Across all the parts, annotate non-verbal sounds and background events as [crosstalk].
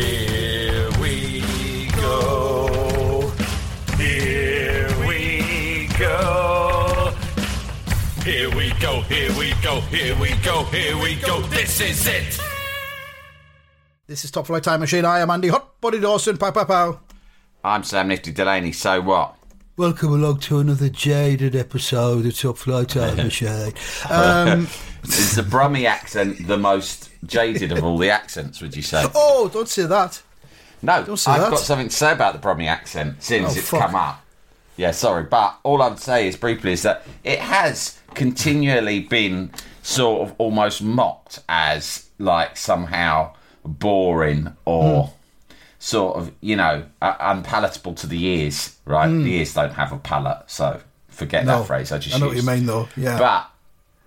Here we go. Here we go. Here we go. Here we go. Here we go. Here we go. This is it. This is Top Flight Time Machine. I am Andy Hot Body Dawson. Pow pow pow. I'm Sam Nifty Delaney. So what? Welcome along to another jaded episode of Top Flight Time [laughs] Machine. [laughs] Um, Is the Brummie accent the most jaded of all the accents? Would you say? [laughs] oh, don't say that. No, don't say I've that. got something to say about the Brummie accent since Oh, it's fuck. come up. Yeah, sorry, but all I would say is briefly is that it has continually been sort of almost mocked as like somehow boring or Hmm. sort of you know uh, unpalatable to the ears. Right, Hmm. the ears don't have a palate, so forget No, that phrase. I just I know what you mean, though. Yeah. But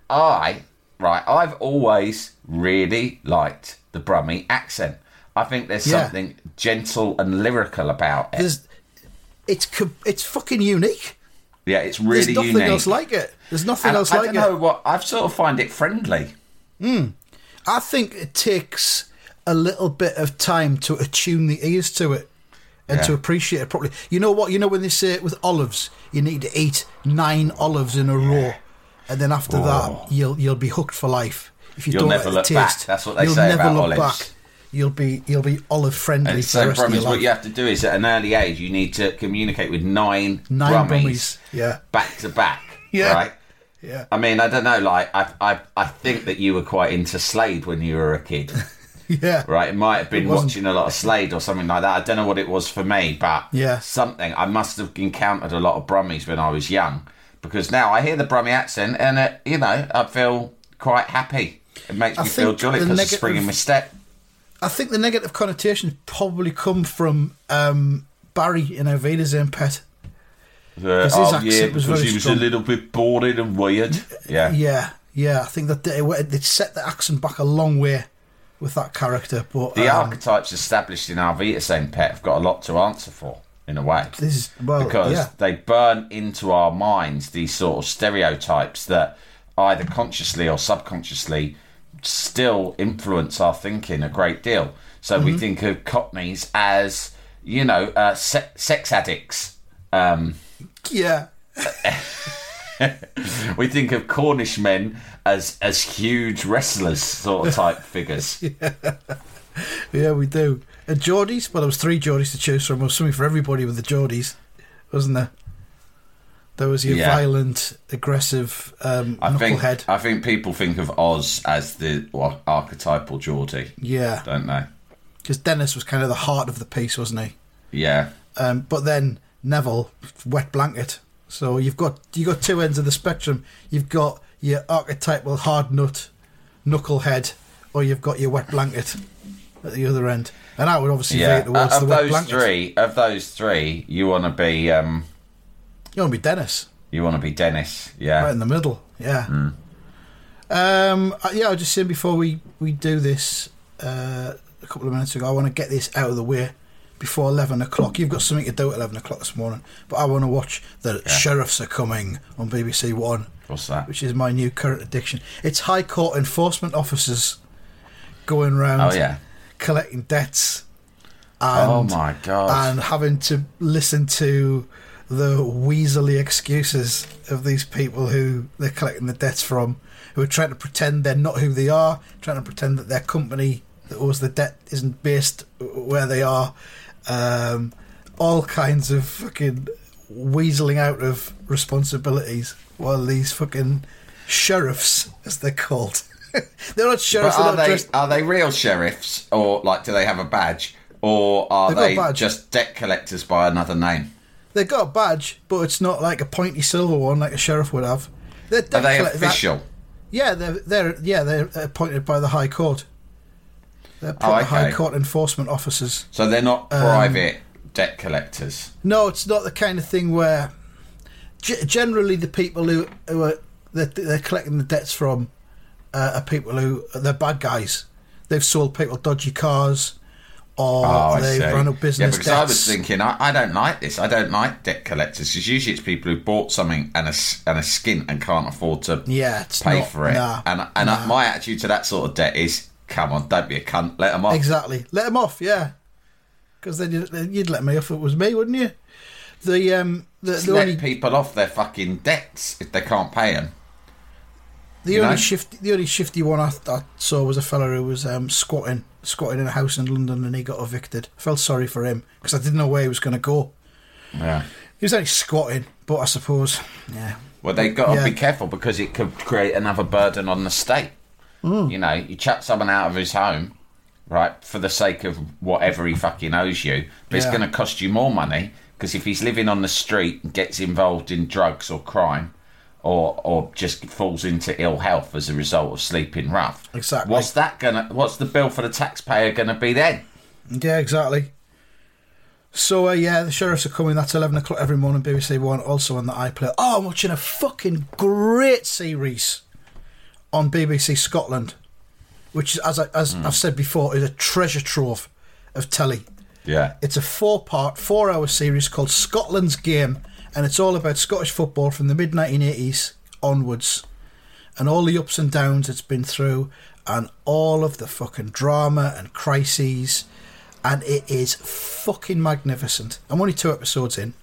I, right, I've always really liked the Brummie accent. I think there's Yeah. something gentle and lyrical about it. There's, it's it's fucking unique. yeah, it's really There's nothing unique. else like it. There's nothing and else I like don't know what I've sort of find it friendly. Hmm. I think it takes a little bit of time to attune the ears to it and Yeah. to appreciate it properly. You know what? You know when they say it with olives, you need to eat nine olives in a row, and then after that, oh. you'll you'll be hooked for life. If you You'll don't never let the look taste, back. That's what they you'll say never about look olives. back. You'll be you'll be olive friendly And for so the rest of your Brummies, what you have to do is at an early age, you need to communicate with nine, Nine Brummies, Brummies, yeah. back to back. [laughs] Yeah. Right? yeah, I mean, I don't know. Like, I, I, I think that you were quite into Slade when you were a kid. [laughs] yeah, right? It might have been watching a lot of Slade or something like that. I don't know what it was for me, but Yeah. something. I must have encountered a lot of Brummies when I was young because now I hear the Brummie accent and it, you know I feel quite happy. It makes I me feel jolly because negative- spring in my step. I think the negative connotations probably come from um, Barry in Auf Wiedersehen Pet. Uh, his oh yeah, was because he was strong. a little bit boring and weird. Yeah, Yeah, yeah. I think that they they set the accent back a long way with that character. But the um, archetypes established in Auf Wiedersehen Pet have got a lot to answer for in a way. this is well, because yeah, they burn into our minds these sort of stereotypes that either consciously or subconsciously still influence our thinking a great deal. So Mm-hmm. we think of Cockneys as, you know, uh, se- sex addicts. Um, yeah, [laughs] we think of Cornish men as as huge wrestlers sort of type [laughs] figures. yeah. We do. And Geordies. Well, there was three Geordies to choose from. There was something for everybody with the Geordies, wasn't there? There was your Yeah. violent, aggressive um, I think knucklehead. I think people think of Oz as the archetypal Geordie, yeah, don't they? because Dennis was kind of the heart of the piece, wasn't he? Yeah. Um, but then Neville, wet blanket. So you've got you got two ends of the spectrum. You've got your archetypal hard nut, knucklehead, or you've got your wet blanket at the other end. And I would obviously Yeah, veer towards of the wet those blanket. three, of those three, you want to be, um, You want to be Dennis, you want to be Dennis, yeah. right in the middle. Yeah. Hmm. Um. uh, Yeah. I just saying before we we do this uh, a couple of minutes ago. I want to get this out of the way before eleven o'clock. You've got something to do at eleven o'clock this morning, but I want to watch the sheriffs are coming on BBC One. What's that? which is my new current addiction. It's High Court enforcement officers going around Oh yeah. Collecting debts and, oh my god. and having to listen to the weaselly excuses of these people who they're collecting the debts from, who are trying to pretend they're not who they are, trying to pretend that their company that owes the debt isn't based where they are. Um, all kinds of fucking weaseling out of responsibilities while these fucking sheriffs, as they're called, [laughs] they're not but sheriffs. are they're not they dressed- are they real sheriffs or like do they have a badge or are They've they just debt collectors by another name? They've got a badge, but it's not like a pointy silver one like a sheriff would have. They're Are they collect- that- official? Yeah, they're they're yeah they're appointed by the High Court. They're Oh, proper High. Court enforcement officers. So they're not Um, private debt collectors. No, it's not the kind of thing where g- generally the people who, who are that they're collecting the debts from uh, are people who they're bad guys. They've sold people dodgy cars, or Oh, they've see. run up yeah, business because I was thinking, I, I don't like this. I don't like debt collectors because usually it's people who bought something and a, and a skin and can't afford to Yeah, pay not- for it. nah, and and nah. my attitude to that sort of debt is, come on, don't be a cunt, let them off. Exactly. Let them off, yeah. Because then you'd, you'd let me off if it was me, wouldn't you? The um the, the let only people off their fucking debts if they can't pay them. The you only know? shift the only shifty one I, I saw was a fella who was um squatting squatting in a house in London and he got evicted. I felt sorry for him because I didn't know where he was going to go. Yeah. He was only squatting, but I suppose yeah. Well, they've got to Yeah. be careful because it could create another burden on the state. Hmm. You know, you chuck someone out of his home, right, for the sake of whatever he fucking owes you, but it's going to cost you more money because if he's living on the street and gets involved in drugs or crime, or or just falls into ill health as a result of sleeping rough, Exactly. What's that gonna? What's the bill for the taxpayer going to be then? Yeah, exactly. So uh, yeah, the sheriffs are coming. That's eleven o'clock every morning. BBC One, also on the iPlayer. Oh, I'm watching a fucking great series on BBC Scotland, which, is, as I, as I've said before, is a treasure trove of telly. Yeah. It's a four-part, four-hour series called Scotland's Game, and it's all about Scottish football from the mid 1980s onwards, and all the ups and downs it's been through, and all of the fucking drama and crises, and it is fucking magnificent. I'm only two episodes in,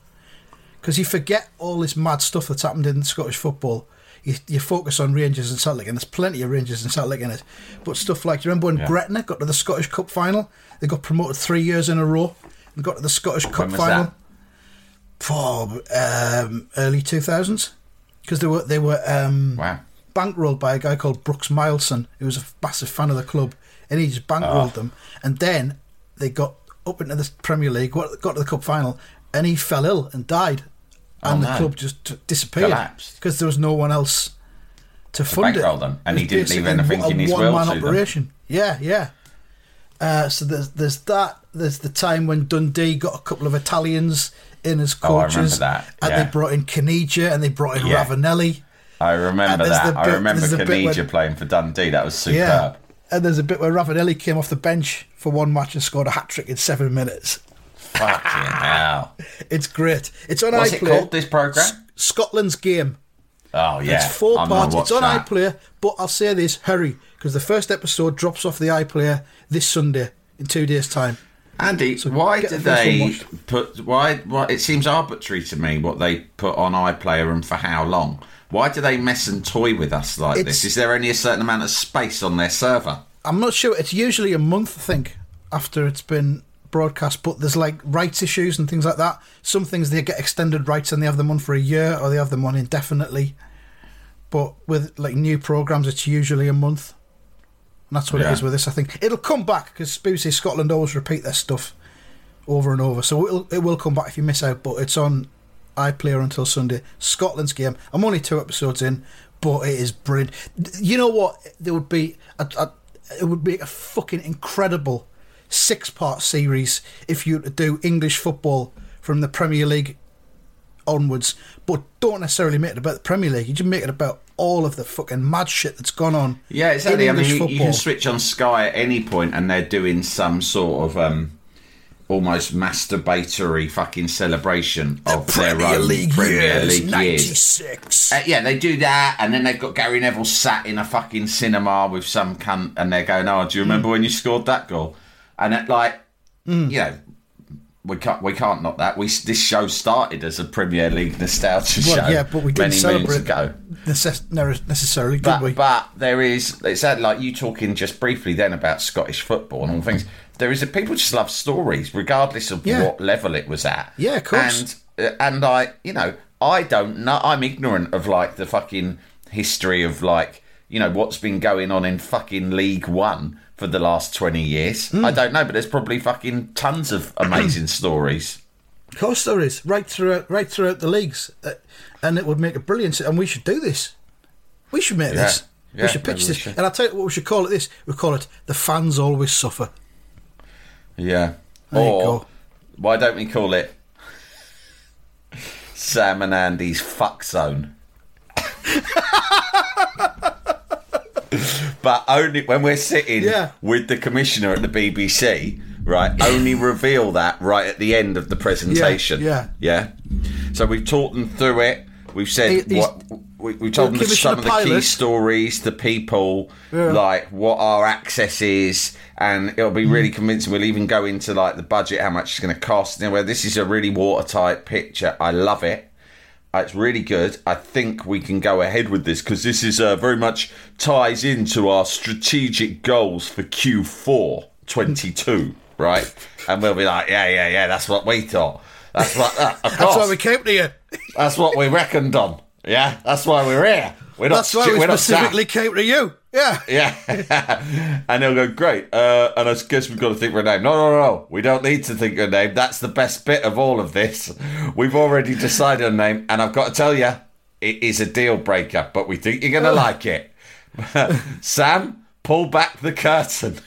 because you forget all this mad stuff that's happened in Scottish football. You, you focus on Rangers and Celtic, and there's plenty of Rangers and Celtic in it. But stuff like, you remember when Yeah. Gretna got to the Scottish Cup final? They got promoted three years in a row and got to the Scottish Cup When was final that? For um, early 2000s because they were they were um, Wow. bankrolled by a guy called Brooks Mileson who was a massive fan of the club and he just bankrolled them and then they got up into the Premier League got got to the cup final and he fell ill and died and Oh, the no. club just t- disappeared because there was no one else to fund it. them, and It he didn't leave anything in his will one-man to them. operation. Yeah, yeah. Uh, so there's there's that. There's the time when Dundee got a couple of Italians in as Oh, I remember coaches, that, and they brought in Caniggia and they brought in Yeah. Ravanelli. I remember that. the I remember there's the bit Caniggia when- playing for Dundee. That was superb. Yeah, and there's a bit where Ravanelli came off the bench for one match and scored a hat trick in seven minutes. Fucking [laughs] hell. It's great. It's on What's it iPlayer. called, this programme? S- Scotland's Game. Oh, yeah. It's 4 I'm parts. It's on that. iPlayer, but I'll say this: hurry, because the first episode drops off the iPlayer this Sunday in two days' time. Andy, why the first one they put why, why? It seems arbitrary to me what they put on iPlayer and for how long. Why do they mess and toy with us like It's- this? Is there only a certain amount of space on their server? I'm not sure. It's usually a month, I think, after it's been broadcast. But there's like rights issues and things like that. Some things they get extended rights and they have them on for a year, or they have them on indefinitely. But with like new programs, it's usually a month. And that's what Yeah. it is with this. I think it'll come back because BBC Scotland always repeat their stuff over and over. So it'll, it will come back if you miss out. But it's on iPlayer until Sunday. Scotland's game. I'm only two episodes in, but it is brilliant. You know what? There would be a, a it would be a fucking incredible six part series if you to do English football from the Premier League onwards, but don't necessarily make it about the Premier League. You just make it about all of the fucking mad shit that's gone on. Yeah, exactly. I mean, you, you can switch on Sky at any point, and they're doing some sort of um, almost masturbatory fucking celebration of their own Premier League years. Uh, yeah, they do that, and then they've got Gary Neville sat in a fucking cinema with some cunt, and they're going, "Oh, do you remember Mm. when you scored that goal?" And it, like, you know, we can't we can't knock that. We this show started as a Premier League nostalgia Well, show, yeah, but we didn't celebrate ago. necess- necessarily, did But, we? but there is it's that like you talking just briefly then about Scottish football and all things. There is a people just love stories regardless of Yeah. what level it was at. Yeah, of course. And uh, and I you know I don't know. I'm ignorant of like the fucking history of like you know what's been going on in fucking League One for the last twenty years. Hmm. I don't know, but there's probably fucking tons of [clears throat] amazing stories. Of course, there is right throughout, right throughout the leagues, uh, and it would make a brilliant. And we should do this. We should make Yeah. this. Yeah, we should pitch this, should. and I'll tell you what we should call it. This we call it the fans always suffer. Yeah. There you or go. why don't we call it [laughs] Sam and Andy's fuck zone? [laughs] [laughs] but only when we're sitting Yeah. with the commissioner at the BBC, right? Only reveal that right at the end of the presentation. yeah. Yeah. So we've talked them through it. We've said He- what we, we told them some of the key stories, the people, Yeah. like what our access is, and it'll be Mm. really convincing. We'll even go into like the budget, how much it's going to cost. Where this is a really watertight picture. I love it. Uh, It's really good. I think we can go ahead with this because this is uh, very much ties into our strategic goals for Q4 22, right? And we'll be like, yeah, yeah, yeah. That's what we thought. That's what. Uh, [laughs] That's why we came to you. That's what we reckoned on. Yeah, that's why we're here. We're not. That's why we we're not specifically came to you. Yeah. [laughs] Yeah, [laughs] and they'll go great. Uh, and I guess we've got to think of a name. No, no, no, we don't need to think of a name. That's the best bit of all of this. We've already decided a name, and I've got to tell you, it is a deal breaker. But we think you're going to like it. [laughs] Sam, pull back the curtain.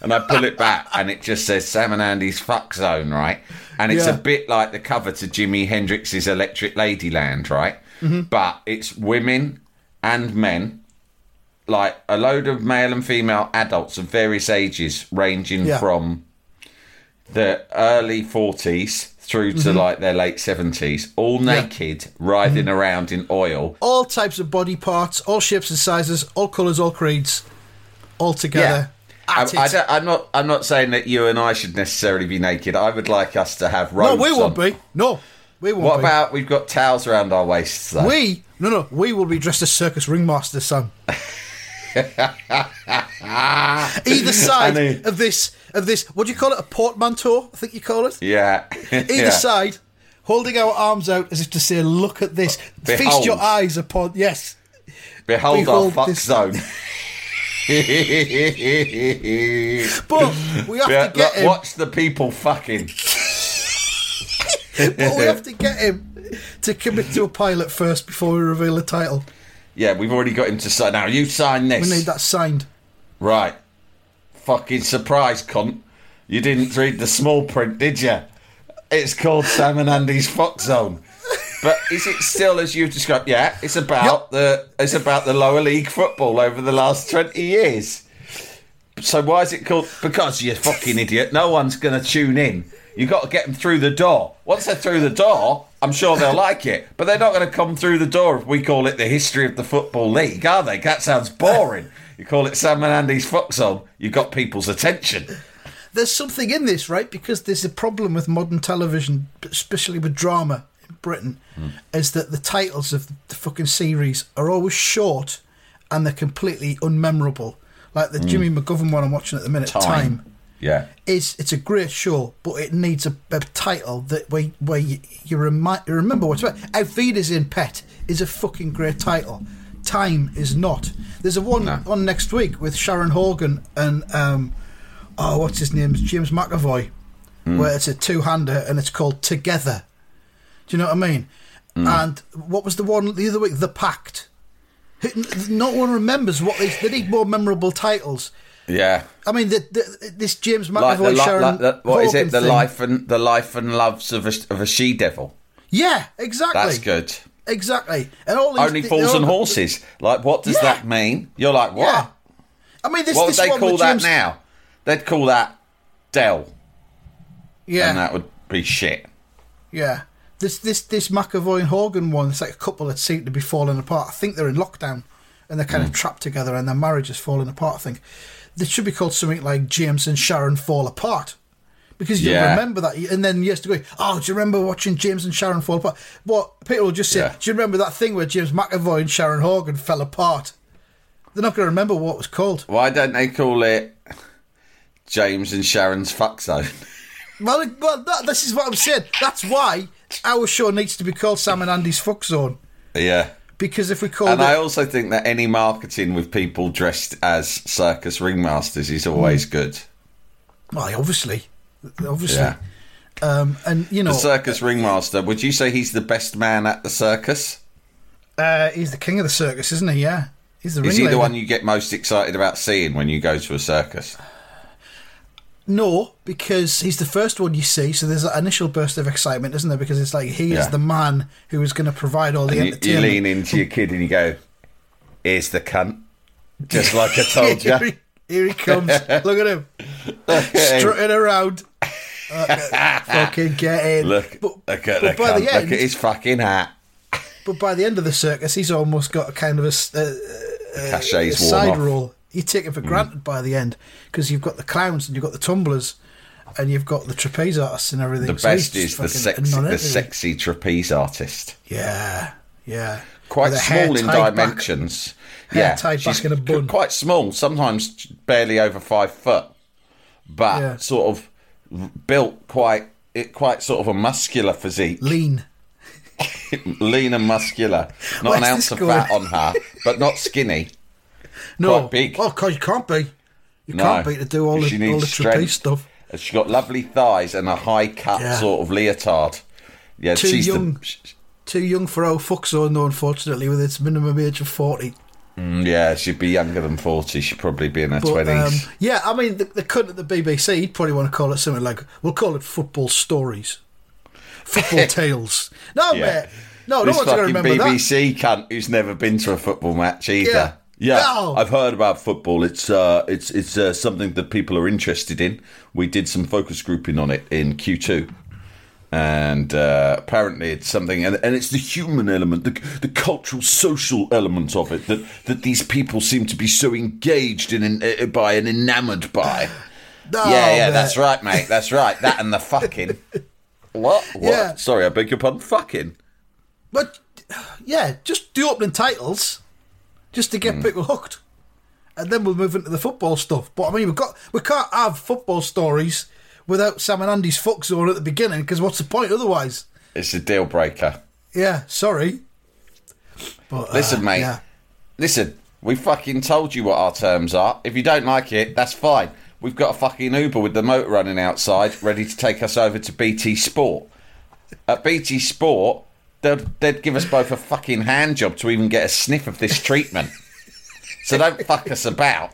And I pull it back, and it just says Sam and Andy's fuck zone, right? And it's Yeah. a bit like the cover to Jimi Hendrix's Electric Ladyland, right? Mm-hmm. But it's women and men, like a load of male and female adults of various ages, ranging Yeah. from the early 40s through to Mm-hmm. like their late 70s, all naked, writhing Mm-hmm. around in oil. All types of body parts, all shapes and sizes, all colours, all creeds, all together. I, I don't, I'm not. I'm not saying that you and I should necessarily be naked. I would like us to have no, we won't on. be. No, we won't What be. about we've got towels around our waists? Though? we? No, no, we will be dressed as circus ringmasters, Sam. [laughs] [laughs] Either side I of this, of this, what do you call it? A portmanteau, I think you call it. yeah. Either yeah. side, holding our arms out as if to say, "Look at this." Feast your eyes upon. Yes. Behold, Behold our fuck this- zone. [laughs] But we have Yeah, to get look, him. watch the people fucking. [laughs] But we have to get him to commit to a pilot first before we reveal the title. Yeah, we've already got him to sign. Now you sign this. We need that signed. Right. Fucking surprise, cunt. You didn't read the small print, did you? It's called Sam and Andy's Fox Zone. But is it still as you've described? Yeah, it's about the it's about the lower league football over the last twenty years. So why is it called? Because you fucking idiot. No one's going to tune in. You got to get them through the door. Once they're through the door, I'm sure they'll like it. But they're not going to come through the door if we call it the history of the football league, are they? That sounds boring. You call it Sam and Andy's Fox Zone. You've got people's attention. There's something in this, right? Because there's a problem with modern television, especially with drama in Britain, Hmm. is that the titles of the fucking series are always short and they're completely unmemorable. Like the Jimmy McGovern one I'm watching at the minute. Time. Time. Yeah. is it's a great show, but it needs a, a title that where where you, you, remi- you remember what's about. Auf Wiedersehen Pet is a fucking great title. Time is not. There's a one No. on next week with Sharon Horgan and um, oh, what's his name? It's James McAvoy, where it's a two-hander and it's called Together. Do you know what I mean? And what was the one the other week? The Pact. No one remembers what they, they need more memorable titles. Yeah. I mean, the, the, this James Like McAvoy, li- Sharon like the what is it? The thing. life and the life and loves of a, of a she devil. Yeah, exactly. That's good. Exactly. And all these, Only they- fools and horses. Like, what does Yeah. that mean? You're like, what? Yeah. I mean, this, What would this they call that James, now? They'd call that Dell, Yeah, and that would be shit. yeah. This this this McAvoy and Horgan one. It's like a couple that seem to be falling apart. I think they're in lockdown, and they're kind Hmm. of trapped together, and their marriage is falling apart. I think they should be called something like James and Sharon fall apart. Because you Yeah. remember that, and then years to go. Oh, do you remember watching James and Sharon fall apart? What people will just say, Yeah. "Do you remember that thing where James McAvoy and Sharon Horgan fell apart?" They're not going to remember what it was called. Why don't they call it James and Sharon's fuck zone? Well, well that, this is what I'm saying. That's why our show needs to be called Sam and Andy's Fuck Zone. yeah. Because if we call And it, I also think that any marketing with people dressed as circus ringmasters is always good. well, obviously, obviously, Yeah. um, and you know, The circus ringmaster, would you say he's the best man at the circus? uh, he's the king of the circus, isn't he? Yeah, He's the Is he the one you get most excited about seeing when you go to a circus? No, because he's the first one you see, so there's an initial burst of excitement, isn't there? Because it's like he Yeah. is the man who is going to provide all the And you, you entertainment. lean into your kid and you go, "Here's the cunt," just like I told [laughs] here, you. he, here he comes. [laughs] Look at him. Strutting around. Uh, [laughs] fucking get in. Look, But, look at but the by cunt. the end, Look at his fucking hat. but by the end of the circus, he's almost got a kind of a Cachet's worn side off. Role. You take it for mm. granted by the end because you've got the clowns and you've got the tumblers and you've got the trapeze artists and everything. The So best is the sexy, the sexy trapeze artist. Yeah, yeah. Quite With the hair small in back. dimensions. Hair yeah, tied she's back in a bun. quite small. Sometimes barely over five foot, but Yeah. sort of built quite, it quite sort of a muscular physique. Lean. [laughs] lean and muscular. Not Where's an ounce of fat on her, but not skinny. [laughs] No, Quite big. Oh, cause you can't be. You No. can't be to do all She the all the trapeze stuff. And She's got lovely thighs and a high cut Yeah. sort of leotard. Yeah, Too she's young. the. Too young for our fuck zone, though. Unfortunately, with its minimum age of forty. Mm, Yeah, she'd be younger than forty. She'd probably be in her But um, twenties. yeah, I mean, the, the cunt at the BBC, he'd probably want to call it something like, we'll call it football stories, football [laughs] tales. No, Yeah. mate, no, no one's going to remember that. BBC cunt who's never been to a football match either. Yeah. Yeah, No. I've heard about football. It's uh, it's it's uh, something that people are interested in. We did some focus grouping on it in Q two, and uh, apparently it's something, and, and it's the human element, the the cultural, social element of it that that these people seem to be so engaged in, in uh, by and enamoured by. No, yeah, yeah, mate. that's right, mate. That's right. That and the fucking [laughs] what? What? Yeah. Sorry, I beg your pardon. Fucking. But yeah, just do opening titles, just to get people hooked, and then we'll move into the football stuff. But I mean, we've got we can't have football stories without Sam and Andy's fuck zone at the beginning because what's the point otherwise? It's a deal breaker. Yeah, sorry. But, uh, Listen, mate. Yeah. Listen, we fucking told you what our terms are. If you don't like it, that's fine. We've got a fucking Uber with the motor running outside, ready to take us over to BT Sport. At BT Sport, they'd, they'd give us both a fucking hand job to even get a sniff of this treatment. so don't fuck us about.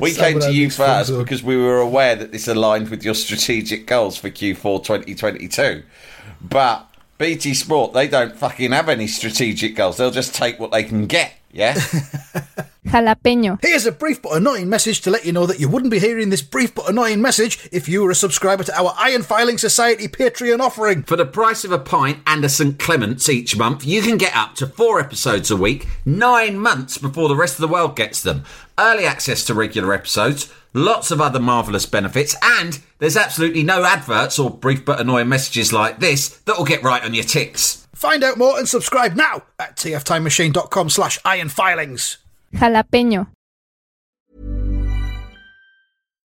we Someone came to you first up. because we were aware that this aligned with your strategic goals for Q4 2022. But BT Sport, they don't fucking have any strategic goals. They'll just take what they can get, yeah? [laughs] Jalapeño. Here's a brief but annoying message to let you know that you wouldn't be hearing this brief but annoying message if you were a subscriber to our Iron Filing Society Patreon offering. For the price of a pint and a St. Clement's each month, you can get up to four episodes a week, nine months before the rest of the world gets them. Early access to regular episodes, lots of other marvellous benefits, and there's absolutely no adverts or brief but annoying messages like this that will get right on your ticks. Find out more and subscribe now at tftimemachine.com slash ironfilings. Jalapeño.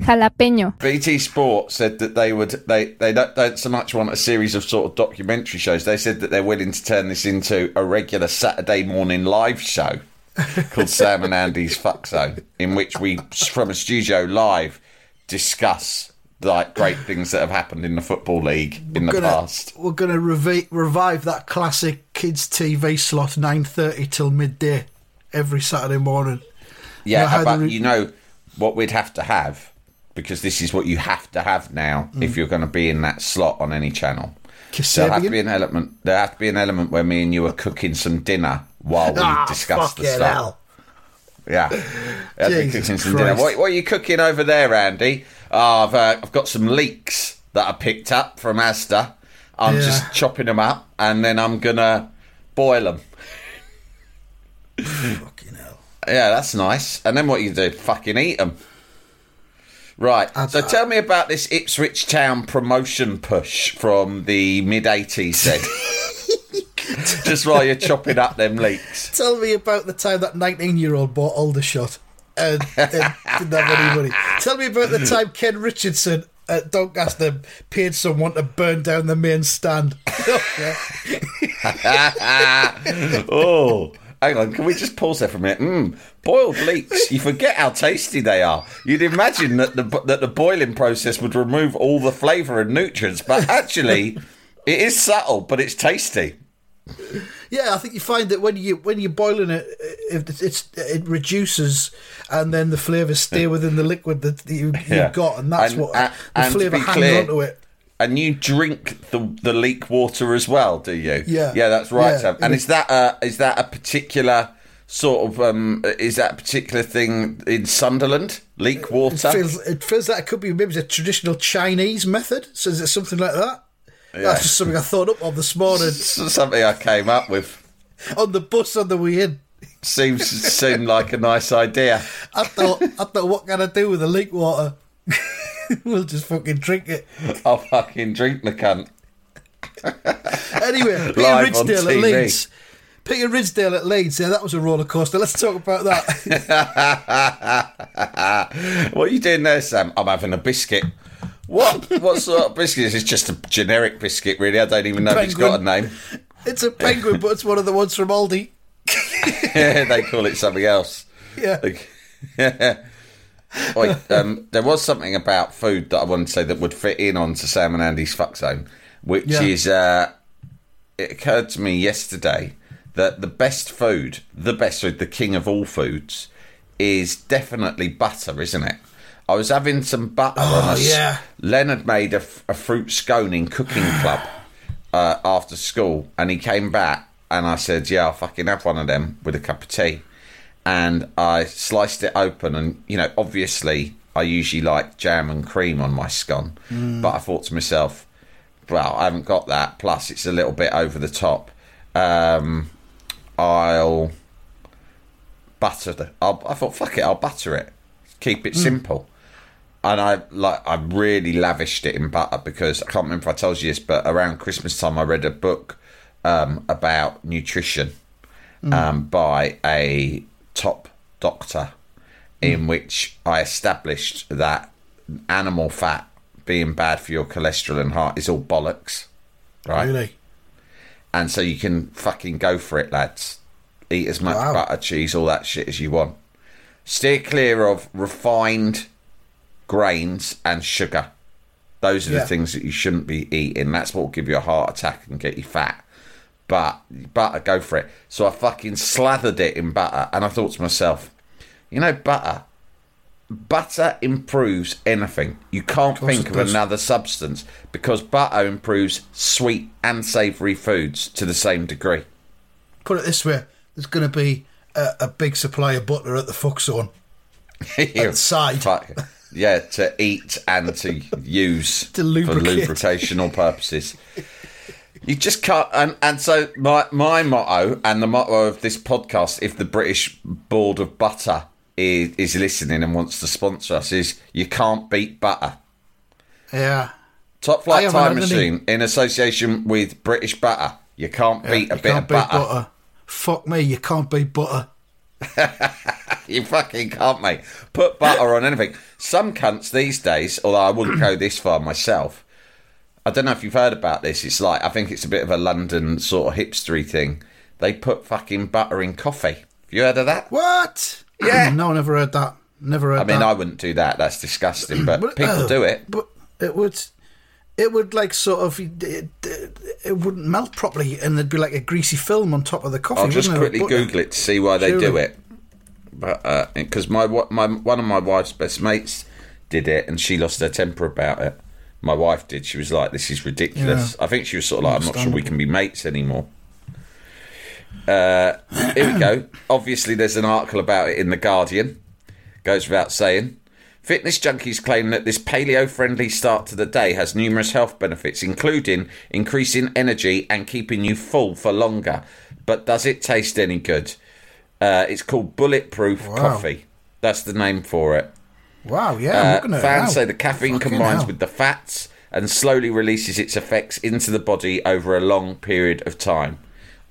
Jalapeño. BT Sport said that they would they they don't, don't so much want a series of sort of documentary shows. They said that they're willing to turn this into a regular Saturday morning live show [laughs] called Sam and Andy's Fuck Zone, in which we from a studio live discuss like great things that have happened in the football league in the gonna, past. We're going to revi- revive that classic kids' TV slot, nine thirty till midday, every Saturday morning. Yeah, know how but re- you know what we'd have to have because this is what you have to have now Mm. if you're going to be in that slot on any channel. There'll have to be an element. There have to be an element where me and you are cooking some dinner while we Ah, discuss the stuff. hell. Yeah, There have to be Jesus cooking some dinner. What, what are you cooking over there, Andy? Oh, I've uh, I've got some leeks that I picked up from Asda. I'm Yeah. just chopping them up and then I'm gonna boil them. Fucking hell. Yeah, that's nice. And then what you do? Fucking eat them. Right. So tell me about this Ipswich Town promotion push from the mid 80s, then. [laughs] Just while you're chopping up them leeks. Tell me about the time that 19 year old bought Aldershot and, and didn't have any money. Tell me about the time Ken Richardson uh, at Doncaster paid someone to burn down the main stand. [laughs] [laughs] Oh, hang on. Can we just pause there for a minute? Mm, boiled leeks. You forget how tasty they are. You'd imagine that the that the boiling process would remove all the flavour and nutrients, but actually, it is subtle, but it's tasty. Yeah, I think you find that when you when you're boiling it, if it's it reduces, and then the flavours stay within the liquid that you, Yeah. you've got, and that's And- what and- the flavour be hangs clear, onto it. And you drink the the leek water as well, do you? Yeah. yeah, that's right. Yeah. And is that a is that a particular sort of um is that particular thing in Sunderland? Leek It water. feels it feels like it could be maybe a traditional Chinese method. So is it something like that? Yeah. That's just something I thought up of this morning [laughs] Something I came up with. on the bus on the way in. Seems seemed like a nice idea. I thought, I thought, what can I do with the leak water? [laughs] [laughs] we'll just fucking drink it. I'll fucking drink the cunt. [laughs] Anyway, [laughs] Peter Live Ridsdale at. Leeds. Peter Ridsdale at Leeds. Yeah, that was a roller coaster. Let's talk about that. What are you doing there, Sam? I'm having a biscuit. What? What sort of biscuit? is It's just a generic biscuit, really. I don't even know if it's got a name. it's a penguin, but it's one of the ones from Aldi. yeah, they call it something else. Yeah. Like- Wait, um, there was something about food that I wanted to say that would fit in onto Sam and Andy's fuck zone, which Yeah. is uh, it occurred to me yesterday that the best food, the best food, the king of all foods, is definitely butter, isn't it? I was having some butter on a s- yeah. Leonard made a, f- a fruit scone in cooking [sighs] club uh, after school, and he came back, and I said, "Yeah, I'll fucking have one of them with a cup of tea." And I sliced it open, and you know, obviously, I usually like jam and cream on my scone, but I thought to myself, "Well, I haven't got that. Plus, it's a little bit over the top. Um, I'll butter the. I'll, I thought, fuck it, I'll butter it. Keep it simple." and I like I really lavished it in butter because I can't remember if I told you this, but around Christmas time I read a book um, about nutrition um, by a top doctor, in hmm. which I established that animal fat being bad for your cholesterol and heart is all bollocks, right? Really? And so you can fucking go for it, lads. Eat as much Wow. butter, cheese, all that shit as you want. Steer clear of refined grains and sugar. Those are Yeah. the things that you shouldn't be eating. That's what will give you a heart attack and get you fat. But butter, go for it. So I fucking slathered it in butter, and I thought to myself, you know, butter. Butter improves anything. You can't course think of does. another substance because butter improves sweet and savoury foods to the same degree. Put it this way: there's going to be a, a big supply of butter at the fuck zone. [laughs] Outside. Fuck. Yeah, to eat and to [laughs] use To for lubricational purposes. [laughs] You just can't, and, and so my my motto and the motto of this podcast, if the British Board of Butter is, is listening and wants to sponsor us, is you can't beat butter. Yeah. Top Flight Time had any- Machine in association with British Butter. You can't beat a bit of beat butter. Fuck me, you can't beat butter. [laughs] You fucking can't, mate. Put butter on anything. Some cunts these days, although I wouldn't go this far myself. I don't know if you've heard about this. It's like I think it's a bit of a London sort of hipstery thing. They put fucking butter in coffee. Have you heard of that? What? [clears throat] Yeah. no, never heard that. Never heard I mean, that. I wouldn't do that. That's disgusting. But But, people uh, do it. But it would, it would like sort of, it, it, it wouldn't melt properly, and there'd be like a greasy film on top of the coffee. I'll just quickly with? Google it to see why they do it. But because my my one of my wife's best mates did it, and she lost her temper about it. My wife did. She was like, "This is ridiculous." I think she was sort of like, "I'm not sure we can be mates anymore." Uh, here we go. Obviously, there's an article about it in the Guardian. Goes without saying. Fitness junkies claim that this paleo friendly start to the day has numerous health benefits, including increasing energy and keeping you full for longer. But does it taste any good? Uh, it's called Bulletproof Wow. Coffee. That's the name for it. Wow, yeah, Uh, looking at it fans say the caffeine Fucking combines hell. with the fats and slowly releases its effects into the body over a long period of time.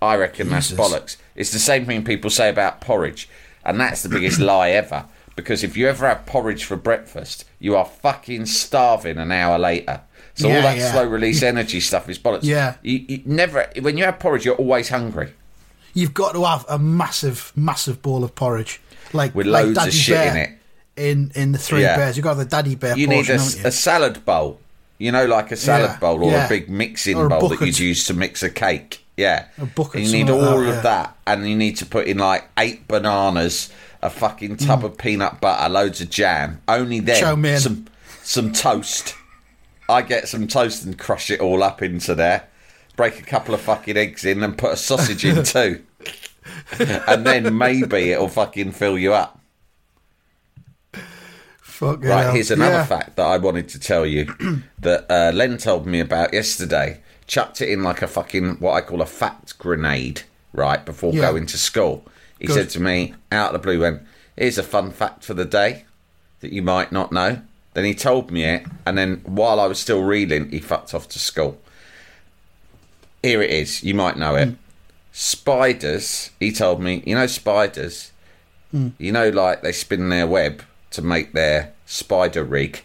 I reckon that's bollocks. It's the same thing people say about porridge, and that's the biggest [clears throat] lie ever. Because if you ever have porridge for breakfast, you are fucking starving an hour later. So all that yeah. slow release [laughs] energy stuff is bollocks. Yeah. you, you never when you have porridge, you're always hungry. You've got to have a massive, massive bowl of porridge, like With like loads of shit Bear in it. In in the Three Yeah. Bears, You've got the Daddy Bear. You need a, you? a salad bowl. You know, like a salad Yeah, bowl or yeah. a big mixing a bowl that you'd use to mix a cake. Yeah. A bucket, you need something like all that, of that, and you need to put in like eight bananas, a fucking Mm. tub of peanut butter, loads of jam. Only then some some toast. I get some toast and crush it all up into there. Break a couple of fucking eggs in and put a sausage in [laughs] too. and then maybe it'll fucking fill you up. Fucking Right, hell. here's another Yeah. fact that I wanted to tell you [clears throat] that uh, Len told me about yesterday. Chucked it in like a fucking what I call a fact grenade, right, before Yeah. going to school. He Good. said to me out of the blue, went, Here's a fun fact for the day that you might not know. Then he told me it, and then while I was still reeling, he fucked off to school. Here it is, you might know it. Spiders, he told me, you know, spiders, Hmm. you know, like they spin their web to make their spider rig.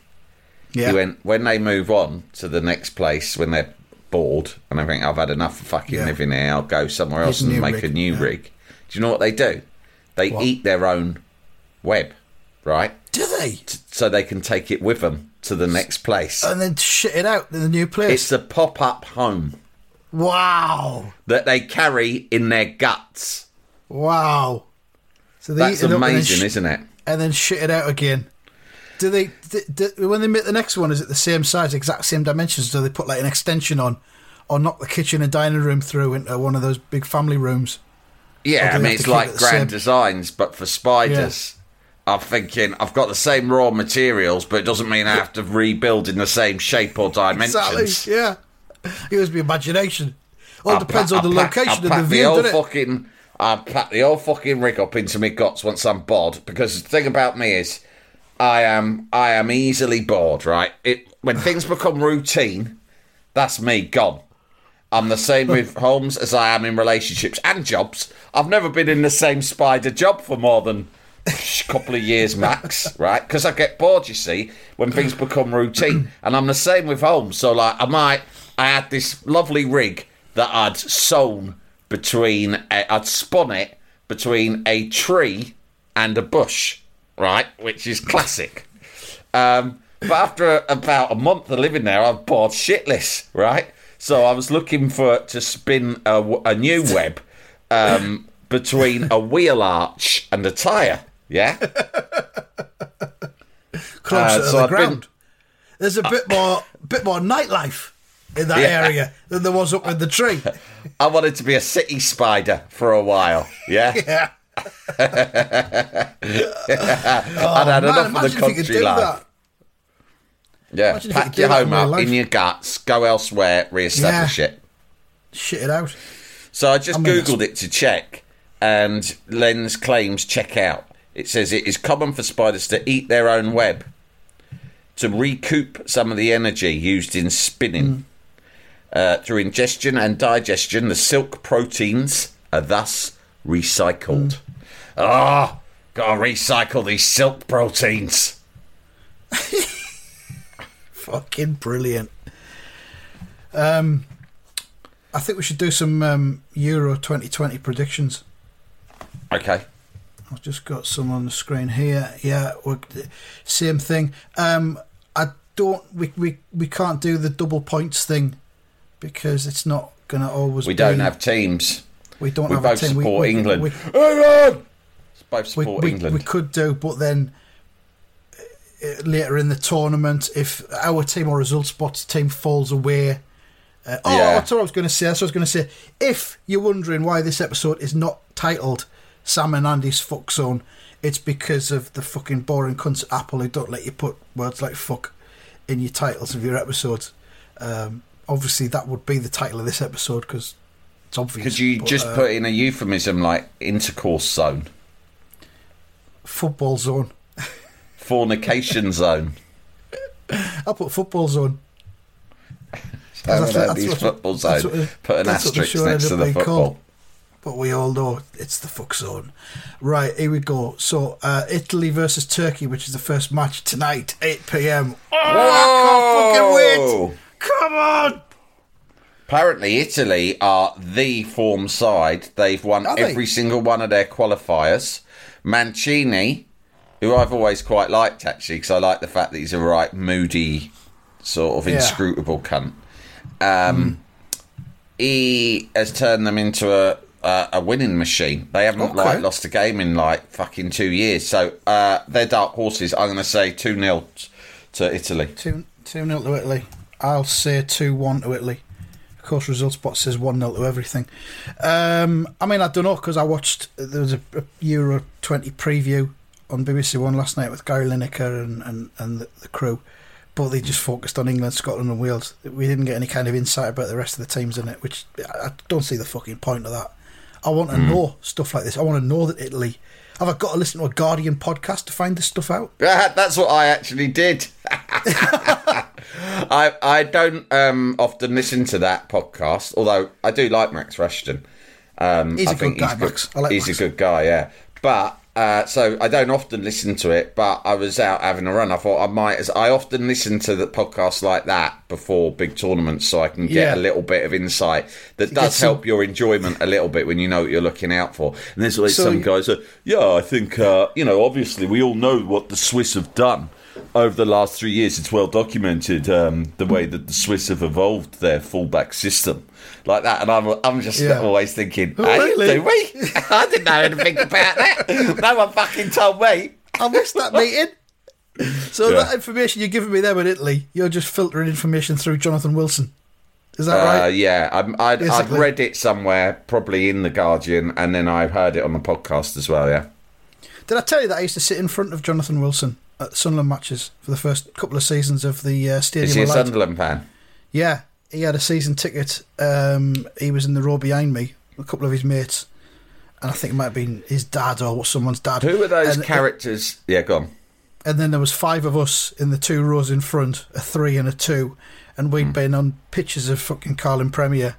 Yeah. He went when they move on to the next place when they're bored and I think I've had enough of fucking Yeah. living here. I'll go somewhere else and make rig, a new yeah. rig. Do you know what they do? They What? eat their own web, right? Do they? So they can take it with them to the next place. And then shit it out in the new place. It's a pop-up home wow, that they carry in their guts. wow. So That's eat it up and then amazing, sh- isn't it? And then shit it out again. Do they? Do, do, when they make the next one, is it the same size, exact same dimensions? Do they put like an extension on, or knock the kitchen and dining room through into one of those big family rooms? Yeah, I mean it's like it grand same? designs, but for spiders. I'm thinking I've got the same raw materials, but it doesn't mean I have to rebuild in the same shape or dimensions. Exactly. Yeah. It was the imagination. All I'll depends pack- on the I'll location I'll and the view, whole it? fucking, I'll pack the whole fucking rig up into my guts once I'm bored. Because the thing about me is, I am I am easily bored. Right? It when things become routine, that's me gone. I'm the same with [laughs] homes as I am in relationships and jobs. I've never been in the same spider job for more than a couple of years max, [laughs] right? Because I get bored, you see, when things become routine. And I'm the same with homes. So, like, I might, I had this lovely rig that I'd sewn between, a, I'd spun it between a tree and a bush, right? Which is classic. Um, but after about a month of living there, I'm bored shitless, right? So I was looking for to spin a new [laughs] web um, between a wheel arch and a tyre. Yeah, Closer Uh, to the I've been- ground. There's a bit more, bit more nightlife in that Yeah. area than there was up in the tree. [laughs] I wanted to be a city spider for a while. Yeah, [laughs] Yeah. [laughs] Oh, I'd had Oh, Man, enough of the if you could country life. Yeah, Imagine pack your home up in your guts, go elsewhere, re-establish Yeah. it. Shit it out. So I just I mean, googled it to check, and Len's claims check out. It says it is common for spiders to eat their own web to recoup some of the energy used in spinning. Mm. Uh, through ingestion and digestion, the silk proteins are thus recycled. Oh, gotta recycle these silk proteins. [laughs] Fucking brilliant. Um, I think we should do some um, Euro 2020 predictions. Okay. I've just got some on the screen here. Yeah, we're, same thing. Um, I don't. We, we we can't do the double points thing because it's not going to always. We be, don't have teams. We don't We have both a team. We- support we- England. We, England! Both support we, England. we could do, but then uh, later in the tournament, if our team or result spots team falls away. Uh, oh, Yeah. that's what I was going to say. That's what I was going to say. If you're wondering why this episode is not titled Sam and Andy's Fuck Zone, it's because of the fucking boring cunts at Apple who don't let you put words like fuck in your titles of your episodes. Um, obviously, that would be the title of this episode because it's obvious. Could you but, just uh, put in a euphemism like intercourse zone, football zone? fornication [laughs] zone? I'll put football zone. [laughs] That's what- that's what- football that's zone. what the- Put an that's what asterisk next to the football. called. But we all know it's the fuck zone. Right, here we go. So, uh, Italy versus Turkey, which is the first match tonight, 8 pm. Oh, I can't fucking wait! Come on! Apparently, Italy are the form side. They've won Are they? every single one of their qualifiers. Mancini, who I've always quite liked actually, because I like the fact that he's a right moody, sort of Yeah. inscrutable cunt. Um, He has turned them into a a, a winning machine. They haven't Okay. like lost a game in like fucking two years. So uh, they're dark horses. I'm going to say two 0 to Italy. 2 2 0 to Italy. I'll say 2 1 to Italy. Of course, results bot says 1 0 to everything. Um, I mean, I don't know because I watched, there was a, a Euro 20 preview on BBC One last night with Gary Lineker and, and, and the, the crew, but they just focused on England, Scotland, and Wales. We didn't get any kind of insight about the rest of the teams in it, which I I don't see the fucking point of that. I want to know stuff like this. I want to know that Italy. Have I got to listen to a Guardian podcast to find this stuff out? [laughs] That's what I actually did. [laughs] [laughs] I I don't um, often listen to that podcast, although I do like Max Rushton. Um, He's I a think good guy, he's good. Max. I like he's Max. a good guy, yeah. But uh, so I don't often listen to it. But I was out having a run. I thought I might. As I often listen to the podcasts like that before big tournaments, so I can get Yeah. a little bit of insight that does some- help your enjoyment a little bit when you know what you're looking out for. And there's always So some guys that, yeah, I think uh, you know. Obviously, we all know what the Swiss have done over the last three years. It's well documented um, the way that the Swiss have evolved their fullback system like that. And I'm, I'm just Yeah. always thinking, Oh, hey, really? do we? [laughs] [laughs] I didn't know anything about that. No one fucking told me. I missed that meeting. So Yeah. that information you're giving me there with Italy, you're just filtering information through Jonathan Wilson. Is that Uh, right? yeah, I'm, I'd, I'd read it somewhere, probably in the Guardian, and then I've heard it on the podcast as well. Yeah, Did I tell you that I used to sit in front of Jonathan Wilson at Sunderland matches for the first couple of seasons of the uh, Stadium is he a Light? Sunderland fan? Yeah, he had a season ticket. Um, he was in the row behind me, a couple of his mates, and I think it might have been his dad or someone's dad. Who are those and, characters? Yeah, go on. And then there was five of us in the two rows in front, a three and a two, and we'd been on pitches of fucking Carling Premier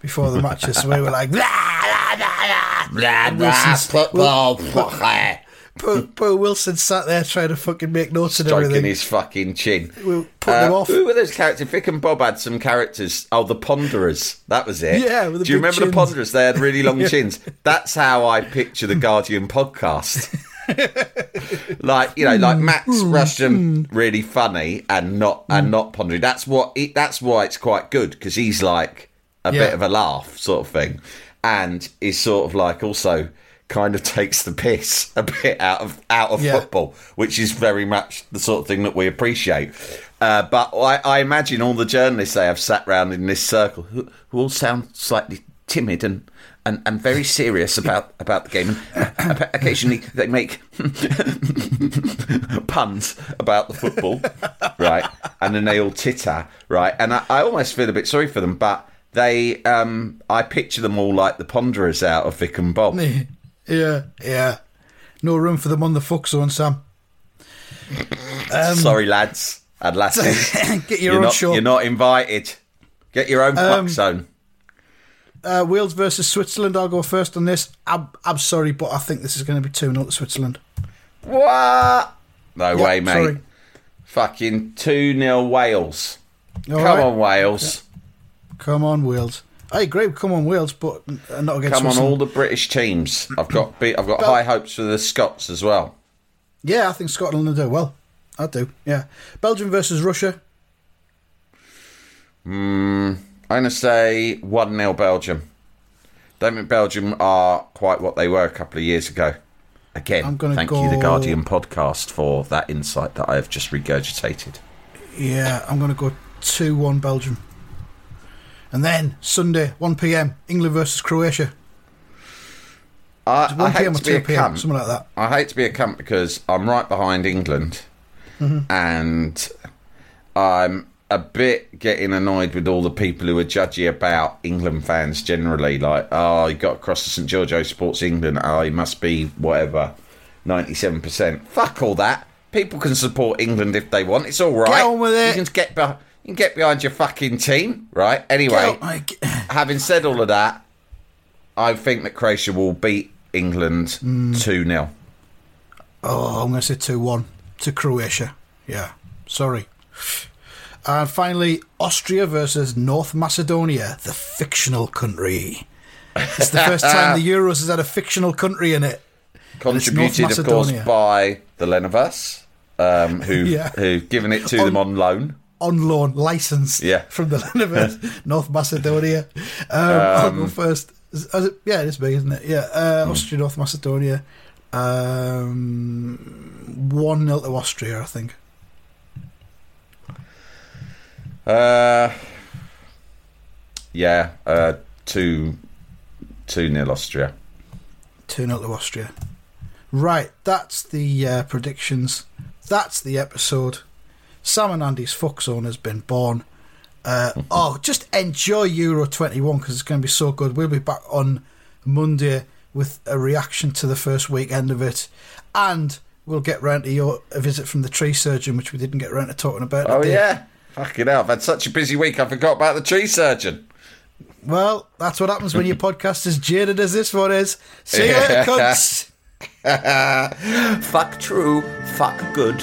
before the matches, so we were like, [laughs] blah, blah, blah, blah. And Wilson's- football, [laughs] Poor, poor Wilson sat there trying to fucking make notes and stroking everything. his fucking chin. We were putting him Uh, off. Who were those characters? Vic and Bob had some characters. Oh, the Ponderers. That was it. Yeah, with the Do you remember the. Ponderers? They had really long [laughs] chins. That's how I picture the Guardian podcast. [laughs] like you know, like hmm. Max hmm. Rushton, hmm. really funny and not and not pondering. That's what. It, that's why it's quite good because he's like a Yeah. bit of a laugh sort of thing, and is sort of like also kind of takes the piss a bit out of out of Yeah. football, which is very much the sort of thing that we appreciate. Uh, but I, I imagine all the journalists they have sat round in this circle who, who all sound slightly timid and. And, and very serious about, about the game. And uh, occasionally they make [laughs] puns about the football, right? And then they all titter, right? And I, I almost feel a bit sorry for them, but they, um, I picture them all like the ponderers out of Vic and Bob. [laughs] yeah, yeah. No room for them on the fuck zone, Sam. Sorry, lads lasses. [laughs] Get your you're own not, show. You're not invited. Get your own fuck Um, zone. uh, Wales versus Switzerland. I'll go first on this. I'm, I'm sorry, but I think this is going to be 2 0 to Switzerland. What? No Yeah, way, mate. sorry. Fucking 2 0 Wales. All Come right? on, Wales. Come on, Wales. I agree. Come on, Wales, but not against Come on, all the British teams. I've got big, I've got high hopes for the Scots as well. Yeah, I think Scotland will do well. I do. Yeah. Belgium versus Russia. Hmm, I'm going to say 1 0 Belgium. Don't think Belgium are quite what they were a couple of years ago. Again, I'm gonna thank you, The Guardian podcast, for that insight that I have just regurgitated. Yeah, I'm going to go 2 1 Belgium. And then Sunday, 1 pm, England versus Croatia. I, I hate pm or to be 2 a pm, cunt. something like that. I hate to be a cunt because I'm right behind England, Mm-hmm. and I'm a bit getting annoyed with all the people who are judgy about England fans generally. Like, oh, you got across to St Giorgio Sports England. Oh, he must be whatever, ninety-seven percent. Fuck all that. People can support England if they want. It's all right. Get on with it. You can get behind. You can get behind your fucking team, right? Anyway, [sighs] having said all of that, I think that Croatia will beat England Mm. 2 0. Oh, I'm going to say 2 1 to Croatia. Yeah, sorry. And finally, Austria versus North Macedonia, the fictional country. It's the first time the [laughs] Euros has had a fictional country in it. And it's North Contributed, of course, by the Lenavas, um, who [laughs] Yeah. who've given it to them on loan. On loan, licensed Yeah. [laughs] from the [laughs] land of North Macedonia. Um, I'll go first. Is- is it- yeah, it is big, isn't it? Yeah, uh, Austria, North Macedonia. Um, 1 0 to Austria, I think. Uh, yeah, uh, 2 2 nil Austria. 2 0 to Austria. Right, that's the uh, predictions. That's the episode. Sam and Andy's fuck zone has been born. Uh, [laughs] oh, just enjoy Euro 21 because it's going to be so good. We'll be back on Monday with a reaction to the first weekend of it. And we'll get round to your a visit from the tree surgeon, which we didn't get round to talking about. Oh, today. yeah. Fucking hell, I've had such a busy week, I forgot about the tree surgeon. Well, that's what happens when your [laughs] podcast is jaded as this one is. See you later, [laughs] cunts. Fuck true, fuck good.